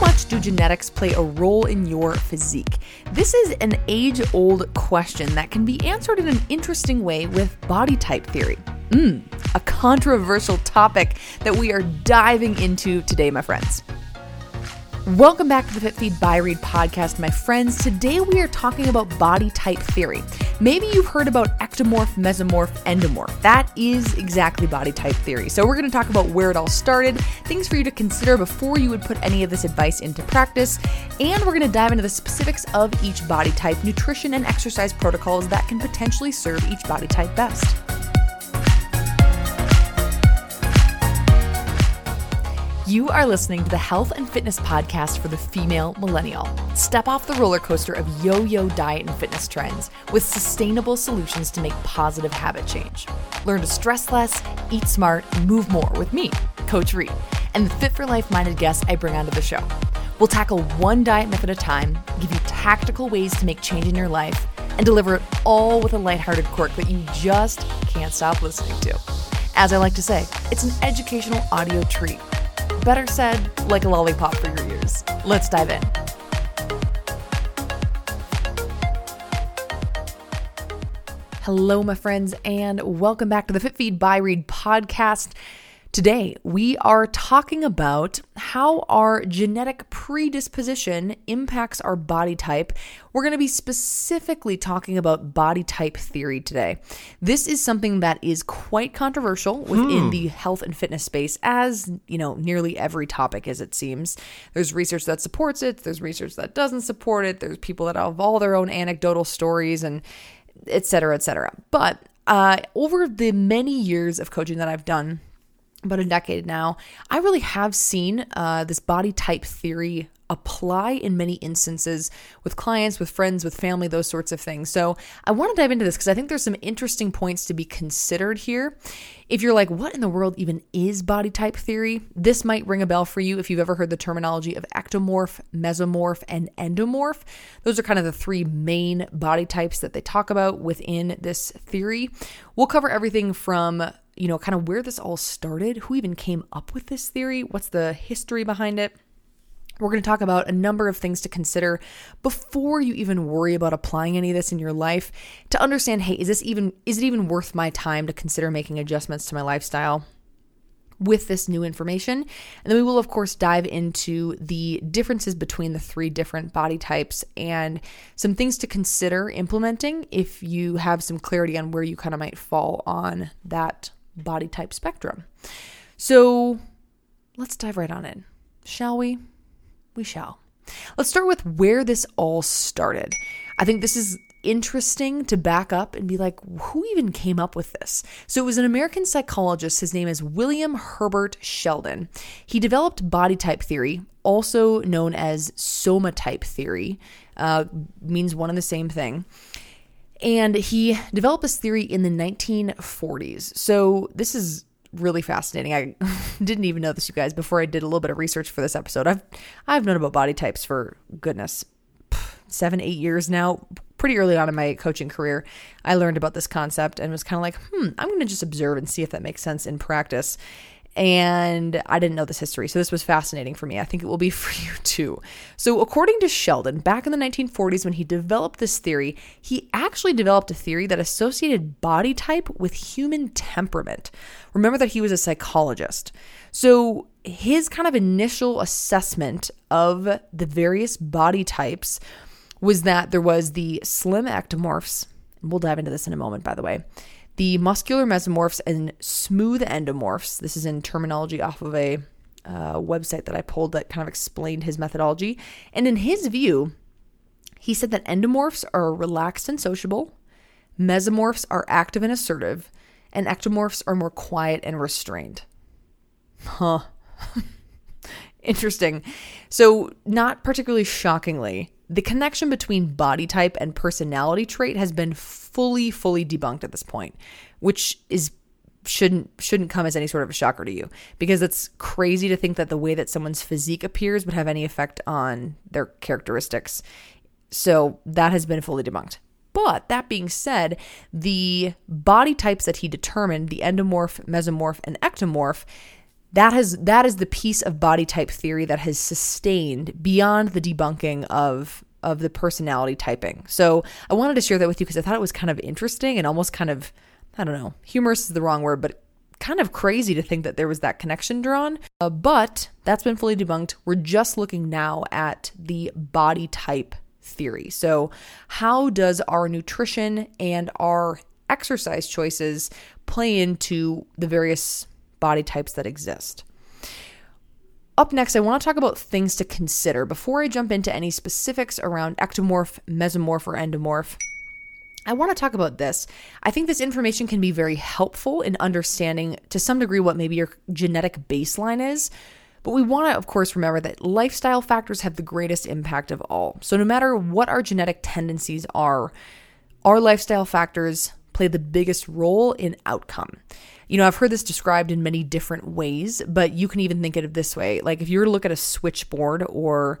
much do genetics play a role in your physique? This is an age old question that can be answered in an interesting way with body type theory. Mmm, a controversial topic that we are diving into today, my friends. Welcome back to the Fit Feed by Reed podcast, my friends. Today we are talking about body type theory. Maybe you've heard about ectomorph, mesomorph, endomorph. That is exactly body type theory. So we're going to talk about where it all started, things for you to consider before you would put any of this advice into practice, and we're going to dive into the specifics of each body type, nutrition and exercise protocols that can potentially serve each body type best. You are listening to the Health and Fitness Podcast for the female millennial. Step off the roller coaster of yo yo diet and fitness trends with sustainable solutions to make positive habit change. Learn to stress less, eat smart, move more with me, Coach Reed, and the fit for life minded guests I bring onto the show. We'll tackle one diet myth at a time, give you tactical ways to make change in your life, and deliver it all with a lighthearted quirk that you just can't stop listening to. As I like to say, it's an educational audio treat Better said, like a lollipop for your ears. Let's dive in. Hello, my friends, and welcome back to the Fit Feed by Reed podcast. Today, we are talking about how our genetic predisposition impacts our body type. We're going to be specifically talking about body type theory today. This is something that is quite controversial within hmm. the health and fitness space, as you know, nearly every topic as it seems. There's research that supports it, there's research that doesn't support it, there's people that have all their own anecdotal stories and et cetera, et cetera. But uh, over the many years of coaching that I've done, about a decade now, I really have seen uh, this body type theory apply in many instances with clients, with friends, with family, those sorts of things. So I want to dive into this because I think there's some interesting points to be considered here. If you're like, what in the world even is body type theory? This might ring a bell for you if you've ever heard the terminology of ectomorph, mesomorph, and endomorph. Those are kind of the three main body types that they talk about within this theory. We'll cover everything from you know, kind of where this all started, who even came up with this theory, what's the history behind it. We're going to talk about a number of things to consider before you even worry about applying any of this in your life to understand, hey, is this even is it even worth my time to consider making adjustments to my lifestyle? with this new information. And then we will, of course, dive into the differences between the three different body types and some things to consider implementing if you have some clarity on where you kind of might fall on that body type spectrum. So let's dive right on in, shall we? We shall. Let's start with where this all started. I think this is interesting to back up and be like, who even came up with this? So it was an American psychologist. His name is William Herbert Sheldon. He developed body type theory, also known as soma type theory, uh, means one and the same thing. And he developed this theory in the 1940s. So this is really fascinating. I didn't even know this, you guys, before I did a little bit of research for this episode. I've I've known about body types for goodness, seven, eight years now. Pretty early on in my coaching career, I learned about this concept and was kind of like, hmm, I'm going to just observe and see if that makes sense in practice and I didn't know this history. So this was fascinating for me. I think it will be for you too. So, according to Sheldon, back in the 1940s, when he developed this theory, he actually developed a theory that associated body type with human temperament. Remember that he was a psychologist. So, his kind of initial assessment of the various body types was that there was the slim ectomorphs. We'll dive into this in a moment, by the way the muscular mesomorphs and smooth endomorphs. This is in terminology off of a uh, website that I pulled that kind of explained his methodology. And in his view, he said that endomorphs are relaxed and sociable, mesomorphs are active and assertive, and ectomorphs are more quiet and restrained. Huh. Interesting. So, not particularly shockingly, the connection between body type and personality trait has been fully fully debunked at this point, which is shouldn't shouldn't come as any sort of a shocker to you because it's crazy to think that the way that someone's physique appears would have any effect on their characteristics. So that has been fully debunked. But that being said, the body types that he determined, the endomorph, mesomorph, and ectomorph, that has that is the piece of body type theory that has sustained beyond the debunking of of the personality typing. So I wanted to share that with you because I thought it was kind of interesting and almost kind of I don't know, humorous is the wrong word, but kind of crazy to think that there was that connection drawn. Uh, but that's been fully debunked. We're just looking now at the body type theory. So, how does our nutrition and our exercise choices play into the various body types that exist? Up next, I want to talk about things to consider before I jump into any specifics around ectomorph, mesomorph, or endomorph. I want to talk about this. I think this information can be very helpful in understanding to some degree what maybe your genetic baseline is. But we want to, of course, remember that lifestyle factors have the greatest impact of all. So, no matter what our genetic tendencies are, our lifestyle factors play the biggest role in outcome. You know, I've heard this described in many different ways, but you can even think of it this way. Like if you were to look at a switchboard or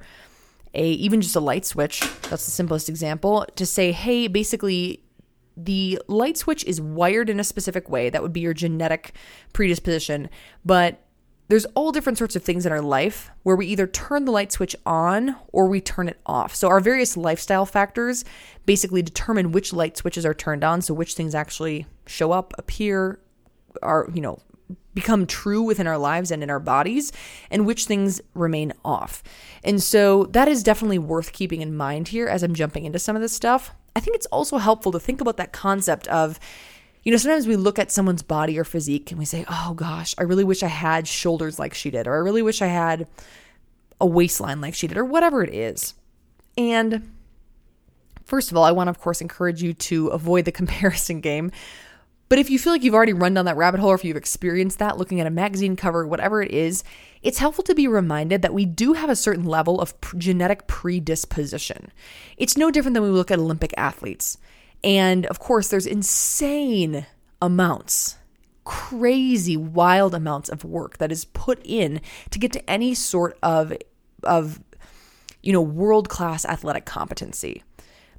a even just a light switch, that's the simplest example, to say, hey, basically the light switch is wired in a specific way. That would be your genetic predisposition. But there's all different sorts of things in our life where we either turn the light switch on or we turn it off. So our various lifestyle factors basically determine which light switches are turned on, so which things actually show up, appear, are, you know, become true within our lives and in our bodies, and which things remain off. And so that is definitely worth keeping in mind here as I'm jumping into some of this stuff. I think it's also helpful to think about that concept of, you know, sometimes we look at someone's body or physique and we say, oh gosh, I really wish I had shoulders like she did, or I really wish I had a waistline like she did, or whatever it is. And first of all, I want to, of course, encourage you to avoid the comparison game but if you feel like you've already run down that rabbit hole or if you've experienced that looking at a magazine cover, whatever it is, it's helpful to be reminded that we do have a certain level of genetic predisposition. It's no different than when we look at Olympic athletes. And of course, there's insane amounts, crazy, wild amounts of work that is put in to get to any sort of, of you know, world class athletic competency.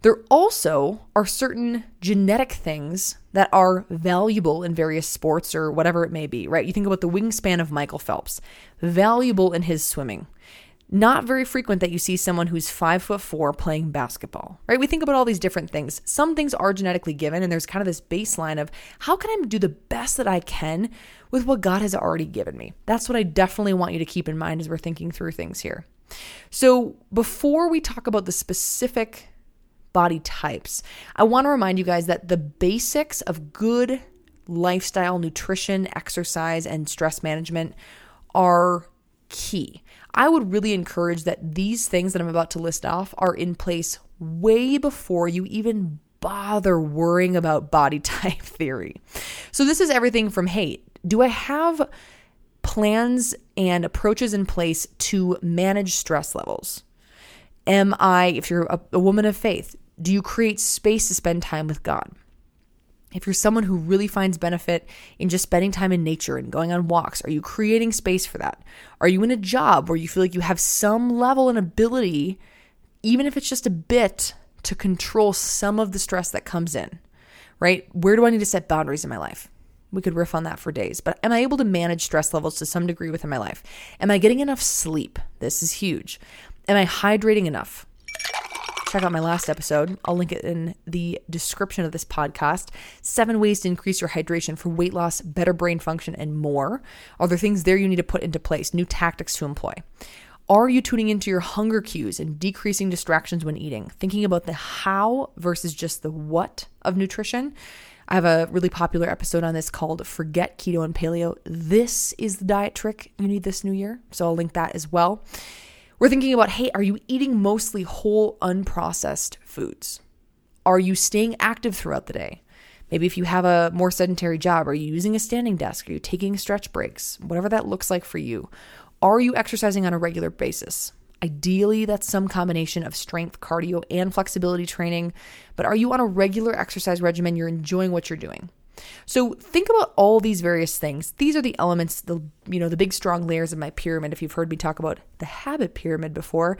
There also are certain genetic things that are valuable in various sports or whatever it may be, right? You think about the wingspan of Michael Phelps, valuable in his swimming. Not very frequent that you see someone who's five foot four playing basketball, right? We think about all these different things. Some things are genetically given, and there's kind of this baseline of how can I do the best that I can with what God has already given me? That's what I definitely want you to keep in mind as we're thinking through things here. So, before we talk about the specific body types. I want to remind you guys that the basics of good lifestyle, nutrition, exercise, and stress management are key. I would really encourage that these things that I'm about to list off are in place way before you even bother worrying about body type theory. So, this is everything from hey, do I have plans and approaches in place to manage stress levels? Am I, if you're a, a woman of faith, do you create space to spend time with God? If you're someone who really finds benefit in just spending time in nature and going on walks, are you creating space for that? Are you in a job where you feel like you have some level and ability, even if it's just a bit, to control some of the stress that comes in? Right? Where do I need to set boundaries in my life? We could riff on that for days, but am I able to manage stress levels to some degree within my life? Am I getting enough sleep? This is huge. Am I hydrating enough? check out my last episode. I'll link it in the description of this podcast. Seven ways to increase your hydration for weight loss, better brain function, and more. Are there things there you need to put into place? New tactics to employ. Are you tuning into your hunger cues and decreasing distractions when eating? Thinking about the how versus just the what of nutrition. I have a really popular episode on this called Forget Keto and Paleo. This is the diet trick you need this new year. So I'll link that as well. We're thinking about hey, are you eating mostly whole, unprocessed foods? Are you staying active throughout the day? Maybe if you have a more sedentary job, are you using a standing desk? Are you taking stretch breaks? Whatever that looks like for you. Are you exercising on a regular basis? Ideally, that's some combination of strength, cardio, and flexibility training. But are you on a regular exercise regimen? You're enjoying what you're doing. So think about all these various things. These are the elements, the you know, the big strong layers of my pyramid. If you've heard me talk about the habit pyramid before,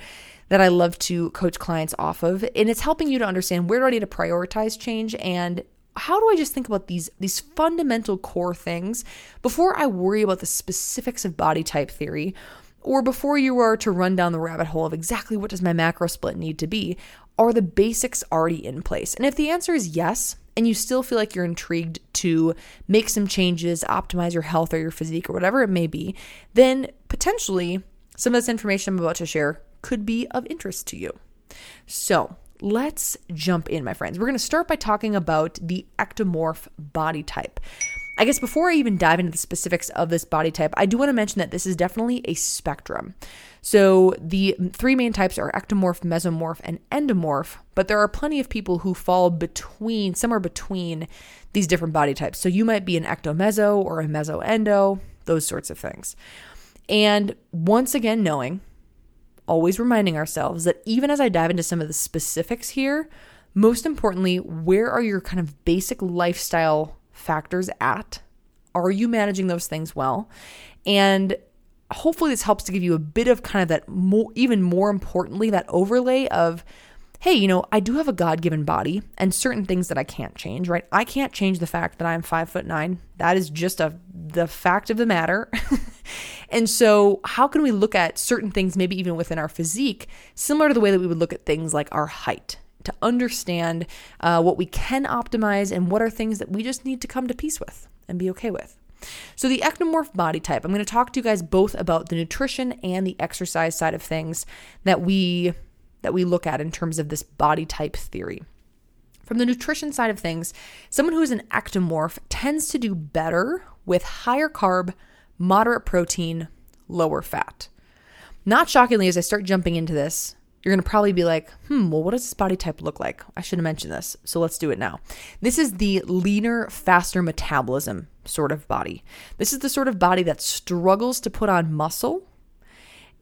that I love to coach clients off of, and it's helping you to understand where do I need to prioritize change and how do I just think about these these fundamental core things before I worry about the specifics of body type theory or before you are to run down the rabbit hole of exactly what does my macro split need to be? Are the basics already in place? And if the answer is yes, and you still feel like you're intrigued to make some changes, optimize your health or your physique or whatever it may be, then potentially some of this information I'm about to share could be of interest to you. So, let's jump in, my friends. We're going to start by talking about the ectomorph body type. I guess before I even dive into the specifics of this body type, I do want to mention that this is definitely a spectrum. So the three main types are ectomorph, mesomorph, and endomorph, but there are plenty of people who fall between, somewhere between these different body types. So you might be an ectomeso or a mesoendo, those sorts of things. And once again, knowing, always reminding ourselves that even as I dive into some of the specifics here, most importantly, where are your kind of basic lifestyle factors at? Are you managing those things well? And hopefully this helps to give you a bit of kind of that more even more importantly that overlay of hey you know i do have a god-given body and certain things that i can't change right? I can't change the fact that i'm five foot nine. That is just a the fact of the matter. And so how can we look at certain things maybe even within our physique similar to the way that we would look at things like our height to understand uh, what we can optimize and what are things that we just need to come to peace with and be okay with so, the ectomorph body type, I'm going to talk to you guys both about the nutrition and the exercise side of things that we that we look at in terms of this body type theory. From the nutrition side of things, someone who is an ectomorph tends to do better with higher carb, moderate protein, lower fat. Not shockingly, as I start jumping into this, you're going to probably be like, hmm, well, what does this body type look like? I should have mentioned this. So let's do it now. This is the leaner, faster metabolism sort of body. This is the sort of body that struggles to put on muscle.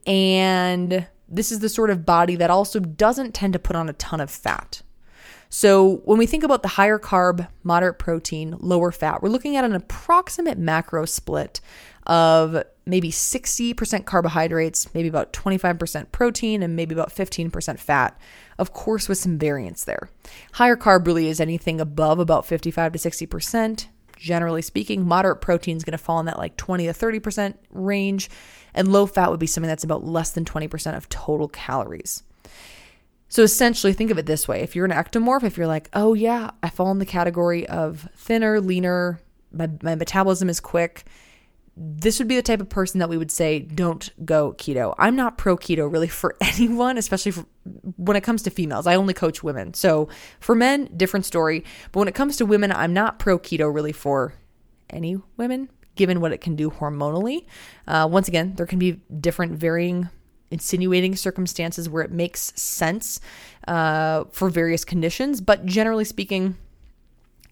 And this is the sort of body that also doesn't tend to put on a ton of fat. So, when we think about the higher carb, moderate protein, lower fat, we're looking at an approximate macro split of maybe 60% carbohydrates, maybe about 25% protein, and maybe about 15% fat. Of course, with some variance there. Higher carb really is anything above about 55 to 60%. Generally speaking, moderate protein is going to fall in that like 20 to 30% range, and low fat would be something that's about less than 20% of total calories. So essentially, think of it this way if you're an ectomorph, if you're like, oh yeah, I fall in the category of thinner, leaner, my, my metabolism is quick, this would be the type of person that we would say, don't go keto. I'm not pro keto really for anyone, especially for, when it comes to females. I only coach women. So for men, different story. But when it comes to women, I'm not pro keto really for any women, given what it can do hormonally. Uh, once again, there can be different varying insinuating circumstances where it makes sense uh, for various conditions. But generally speaking,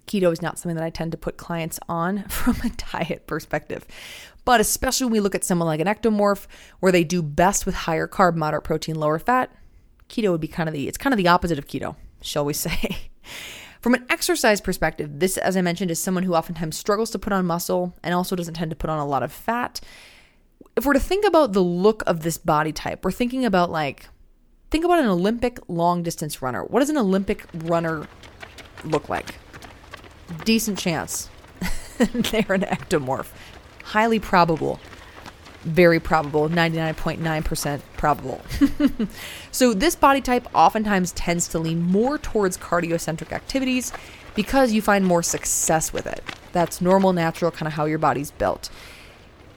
keto is not something that I tend to put clients on from a diet perspective. But especially when we look at someone like an ectomorph, where they do best with higher carb, moderate protein, lower fat, keto would be kind of the it's kind of the opposite of keto, shall we say. From an exercise perspective, this, as I mentioned, is someone who oftentimes struggles to put on muscle and also doesn't tend to put on a lot of fat if we're to think about the look of this body type, we're thinking about like, think about an Olympic long distance runner. What does an Olympic runner look like? Decent chance they're an ectomorph. Highly probable. Very probable. 99.9% probable. so, this body type oftentimes tends to lean more towards cardiocentric activities because you find more success with it. That's normal, natural, kind of how your body's built.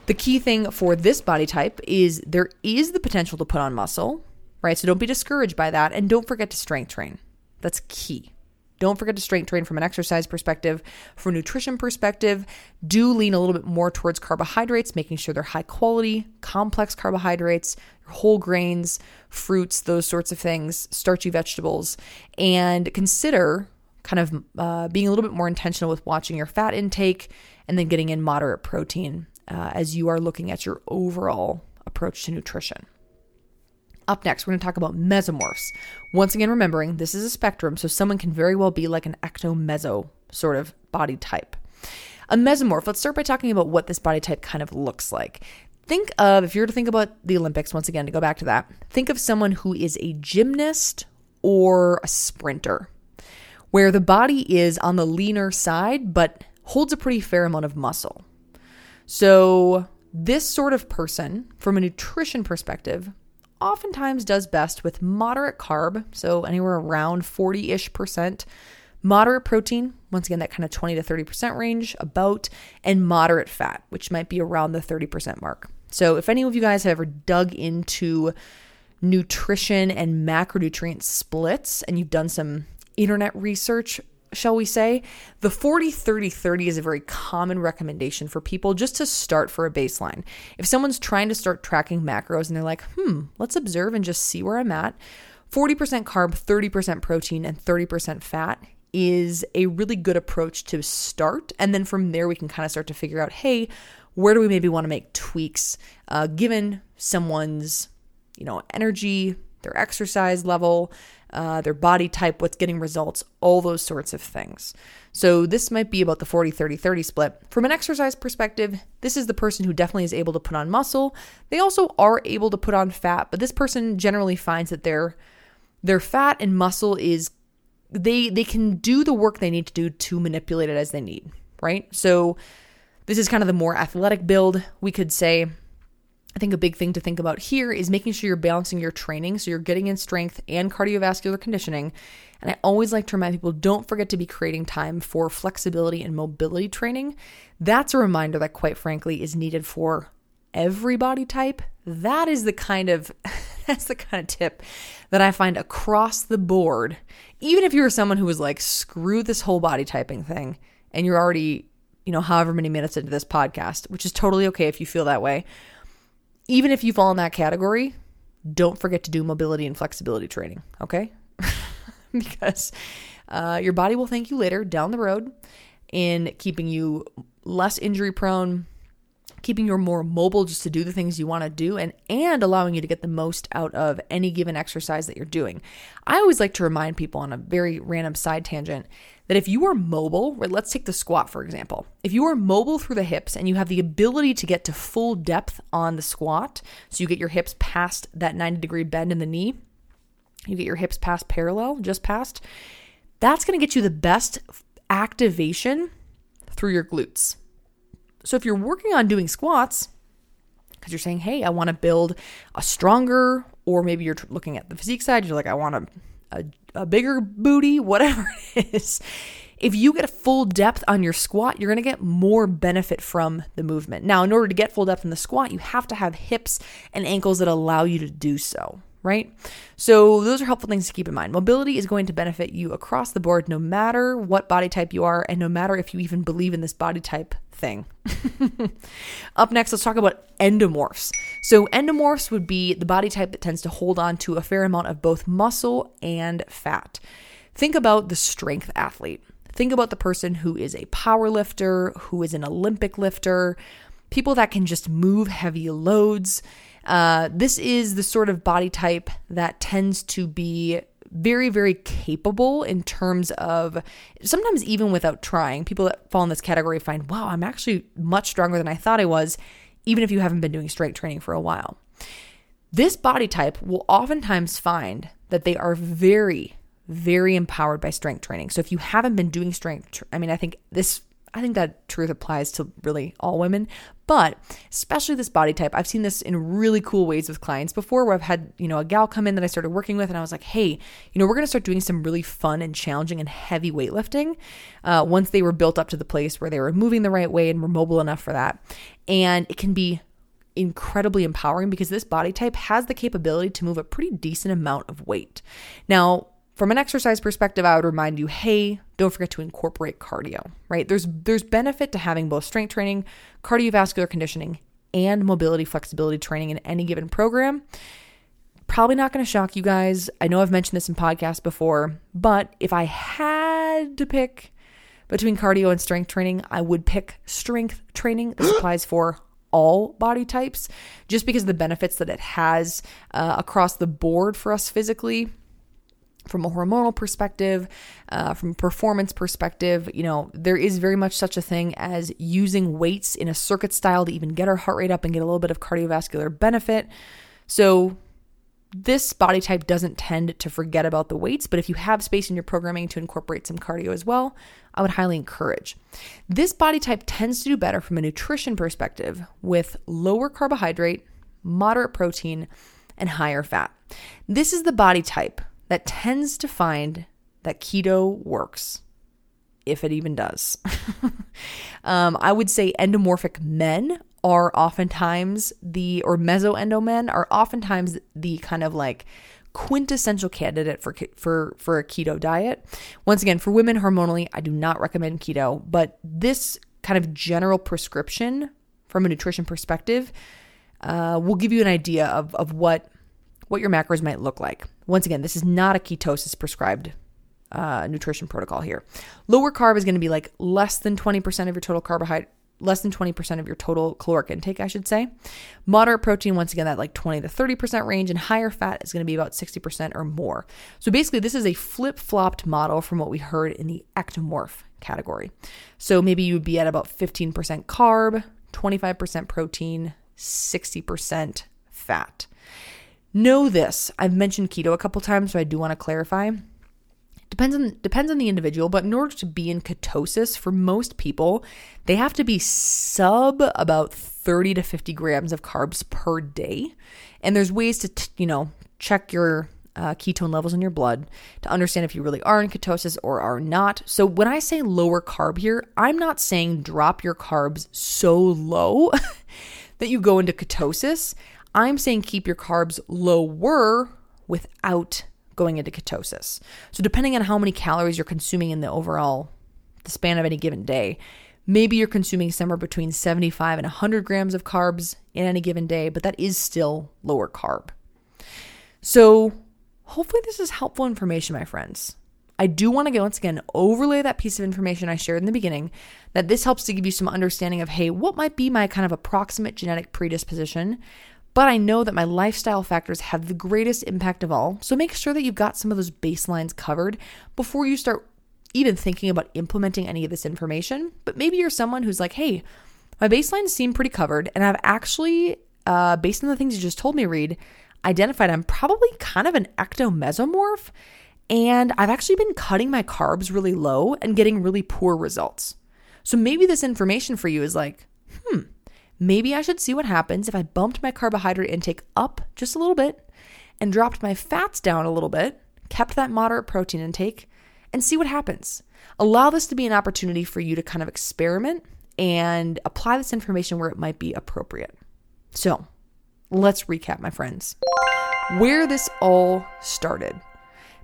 The key thing for this body type is there is the potential to put on muscle, right? So don't be discouraged by that. And don't forget to strength train. That's key. Don't forget to strength train from an exercise perspective. From a nutrition perspective, do lean a little bit more towards carbohydrates, making sure they're high quality, complex carbohydrates, whole grains, fruits, those sorts of things, starchy vegetables, and consider kind of uh, being a little bit more intentional with watching your fat intake and then getting in moderate protein uh, as you are looking at your overall approach to nutrition. Up next, we're going to talk about mesomorphs. Once again, remembering this is a spectrum, so someone can very well be like an ectomeso sort of body type. A mesomorph, let's start by talking about what this body type kind of looks like. Think of, if you're to think about the Olympics, once again, to go back to that, think of someone who is a gymnast or a sprinter. where the body is on the leaner side, but holds a pretty fair amount of muscle. So, this sort of person, from a nutrition perspective, oftentimes does best with moderate carb, so anywhere around 40 ish percent, moderate protein, once again, that kind of 20 to 30% range, about, and moderate fat, which might be around the 30% mark. So, if any of you guys have ever dug into nutrition and macronutrient splits and you've done some internet research, shall we say, the 40 30 30 is a very common recommendation for people just to start for a baseline. If someone's trying to start tracking macros and they're like, hmm, let's observe and just see where I'm at, 40% carb, 30% protein, and 30% fat is a really good approach to start. And then from there, we can kind of start to figure out hey, where do we maybe want to make tweaks uh, given someone's you know energy their exercise level uh, their body type what's getting results all those sorts of things. So this might be about the 40 30 30 split. From an exercise perspective this is the person who definitely is able to put on muscle. They also are able to put on fat but this person generally finds that their their fat and muscle is they they can do the work they need to do to manipulate it as they need right? So this is kind of the more athletic build, we could say. I think a big thing to think about here is making sure you're balancing your training so you're getting in strength and cardiovascular conditioning. And I always like to remind people don't forget to be creating time for flexibility and mobility training. That's a reminder that, quite frankly, is needed for every body type. That is the kind of that's the kind of tip that I find across the board. Even if you're someone who is like, screw this whole body typing thing, and you're already you know, however many minutes into this podcast, which is totally okay if you feel that way. Even if you fall in that category, don't forget to do mobility and flexibility training, okay? because uh, your body will thank you later down the road in keeping you less injury prone, keeping you more mobile just to do the things you want to do and and allowing you to get the most out of any given exercise that you're doing. I always like to remind people on a very random side tangent that if you are mobile, right, let's take the squat for example. If you are mobile through the hips and you have the ability to get to full depth on the squat, so you get your hips past that 90 degree bend in the knee, you get your hips past parallel, just past, that's going to get you the best activation through your glutes. So if you're working on doing squats, because you're saying, hey, I want to build a stronger, or maybe you're looking at the physique side, you're like, I want a, a, a bigger booty, whatever it is. If you get a full depth on your squat, you're to get more benefit from the movement. Now, in order to get full depth in the squat, you have to have hips and ankles that allow you to do so right? So, those are helpful things to keep in mind. Mobility is going to benefit you across the board, no matter what body type you are, and no matter if you even believe in this body type thing. Up next, let's talk about endomorphs. So, endomorphs would be the body type that tends to hold on to a fair amount of both muscle and fat. Think about the strength athlete. Think about the person who is a power lifter, who is an Olympic lifter, people that can just move heavy loads uh, this is the sort of body type that tends to be very, very capable in terms of sometimes even without trying. People that fall in this category find, wow, I'm actually much stronger than I thought I was, even if you haven't been doing strength training for a while. This body type will oftentimes find that they are very, very empowered by strength training. So if you haven't been doing strength, I mean, I think this I think that truth applies to really all women, but especially this body type. I've seen this in really cool ways with clients before where I've had, you know, a gal come in that I started working with and I was like, hey, you know, we're going to start doing some really fun and challenging and heavy weightlifting uh, once they were built up to the place where they were moving the right way and were mobile enough for that. And it can be incredibly empowering because this body type has the capability to move a pretty decent amount of weight. Now, from an exercise perspective, I would remind you, hey, don't forget to incorporate cardio, right? There's there's benefit to having both strength training, cardiovascular conditioning, and mobility flexibility training in any given program. Probably not going to shock you guys. I know I've mentioned this in podcasts before, but if I had to pick between cardio and strength training, I would pick strength training. This applies for all body types just because of the benefits that it has uh, across the board for us physically from a hormonal perspective, uh, from a performance perspective, you know, there is very much such a thing as using weights in a circuit style to even get our heart rate up and get a little bit of cardiovascular benefit. So, this body type doesn't tend to forget about the weights, but if you have space in your programming to incorporate some cardio as well, I would highly encourage. This body type tends to do better from a nutrition perspective with lower carbohydrate, moderate protein, and higher fat. This is the body type that tends to find that keto works, if it even does. um, I would say endomorphic men are oftentimes the, or mesoendo men are oftentimes the kind of like quintessential candidate for for for a keto diet. Once again, for women hormonally, I do not recommend keto, but this kind of general prescription from a nutrition perspective uh, will give you an idea of of what what your macros might look like. Once again, this is not a ketosis prescribed uh, nutrition protocol here. Lower carb is going to be like less than 20% of your total carbohydrate less than 20% of your total caloric intake, I should say. Moderate protein, once again, that like 20 to 30% range, and higher fat is going to be about 60% or more. So basically, this is a flip flopped model from what we heard in the ectomorph category. So maybe you would be at about 15% carb, 25% protein, 60% fat. Know this I've mentioned keto a couple times, so I do want to clarify depends on depends on the individual but in order to be in ketosis for most people they have to be sub about 30 to 50 grams of carbs per day and there's ways to t- you know check your uh, ketone levels in your blood to understand if you really are in ketosis or are not. So, when I say lower carb here, I'm not saying drop your carbs so low that you go into ketosis. I'm saying keep your carbs lower without going into ketosis. So, depending on how many calories you're consuming in the overall the span of any given day, maybe you're consuming somewhere between 75 and 100 grams of carbs in any given day, but that is still lower carb. So, hopefully, this is helpful information, my friends. I do want to go once again overlay that piece of information I shared in the beginning that this helps to give you some understanding of hey, what might be my kind of approximate genetic predisposition but I know that my lifestyle factors have the greatest impact of all. So make sure that you've got some of those baselines covered before you start even thinking about implementing any of this information. But maybe you're someone who's like, hey, my baselines seem pretty covered, and I've actually, uh, based on the things you just told me, Reed, identified I'm probably kind of an ectomesomorph, and I've actually been cutting my carbs really low and getting really poor results. So maybe this information for you is like, hmm, Maybe I should see what happens if I bumped my carbohydrate intake up just a little bit and dropped my fats down a little bit, kept that moderate protein intake, and see what happens. Allow this to be an opportunity for you to kind of experiment and apply this information where it might be appropriate. So, let's recap, my friends. Where this all started.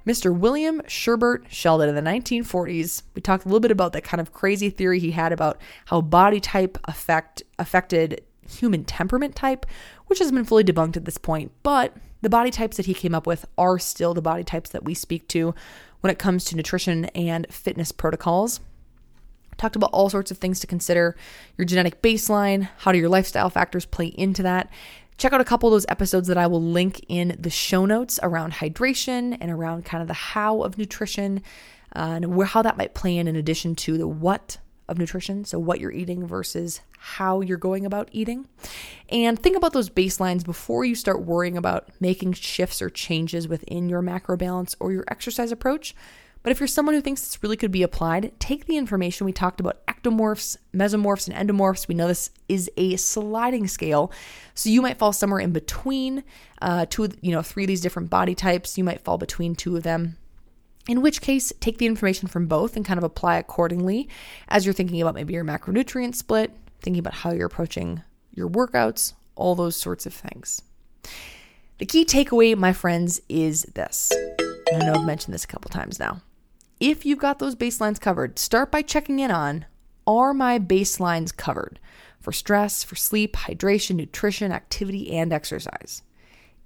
Mr. William Sherbert Sheldon in the 1940s. We talked a little bit about that kind of crazy theory he had about how body type affect affected human temperament type, which has been fully debunked at this point, but the body types that he came up with are still the body types that we speak to when it comes to nutrition and fitness protocols. Talked about all sorts of things to consider your genetic baseline, how do your lifestyle factors play into that, Check out a couple of those episodes that I will link in the show notes around hydration and around kind of the how of nutrition uh, and where, how that might play in in addition to the what of nutrition. So, what you're eating versus how you're going about eating. And think about those baselines before you start worrying about making shifts or changes within your macro balance or your exercise approach. But if you're someone who thinks this really could be applied, take the information we talked about ectomorphs, mesomorphs, and endomorphs. We know this is a sliding scale. So you might fall somewhere in between uh, two, you know, three of these different body types. You might fall between two of them. In which case, take the information from both and kind of apply accordingly as you're thinking about maybe your macronutrient split, thinking about how you're approaching your workouts, all those sorts of things. The key takeaway, my friends, is this. I know I've mentioned this a couple times now if you've got those baselines covered, start by checking in on are my baselines covered for stress, for sleep, hydration, nutrition, activity, and exercise?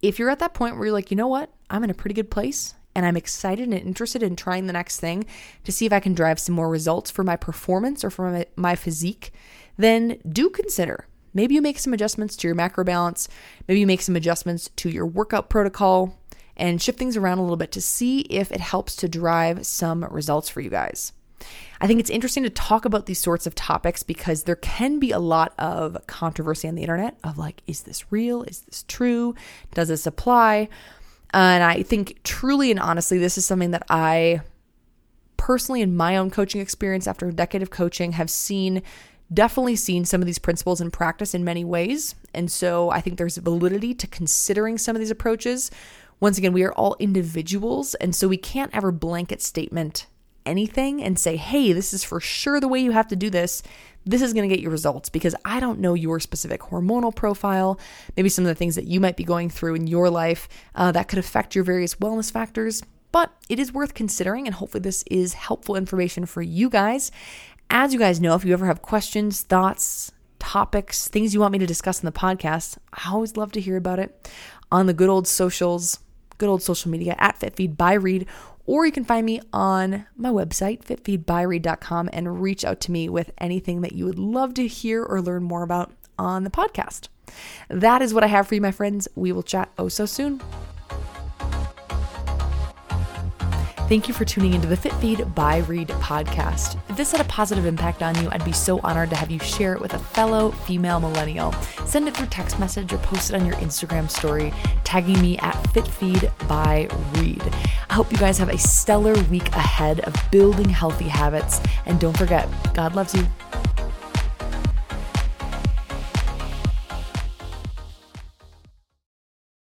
If you're at that point where you're like, you know what, I'm in a pretty good place and I'm excited and interested in trying the next thing to see if I can drive some more results for my performance or for my, my physique, then do consider. Maybe you make some adjustments to your macro balance. Maybe you make some adjustments to your workout protocol and shift things around a little bit to see if it helps to drive some results for you guys. I think it's interesting to talk about these sorts of topics because there can be a lot of controversy on the internet of like, is this real? Is this true? Does this apply? And I think truly and honestly, this is something that I personally, in my own coaching experience after a decade of coaching, have seen definitely seen some of these principles in practice in many ways. And so I think there's validity to considering some of these approaches. Once again, we are all individuals, and so we can't ever blanket statement anything and say, hey, this is for sure the way you have to do this. This is going to get you results because I don't know your specific hormonal profile, maybe some of the things that you might be going through in your life uh, that could affect your various wellness factors. But it is worth considering, and hopefully, this is helpful information for you guys. As you guys know, if you ever have questions, thoughts, topics, things you want me to discuss in the podcast, I always love to hear about it on the good old socials, good old social media at FitFeed by Reed, or you can find me on my website, fitfeedbyreed.com, and reach out to me with anything that you would love to hear or learn more about on the podcast. That is what I have for you, my friends. We will chat oh so soon. Thank you for tuning into the Fit Feed by Reed podcast. If this had a positive impact on you, I'd be so honored to have you share it with a fellow female millennial. Send it through text message or post it on your Instagram story, tagging me at Fit Feed by Reed. I hope you guys have a stellar week ahead of building healthy habits. And don't forget, God loves you.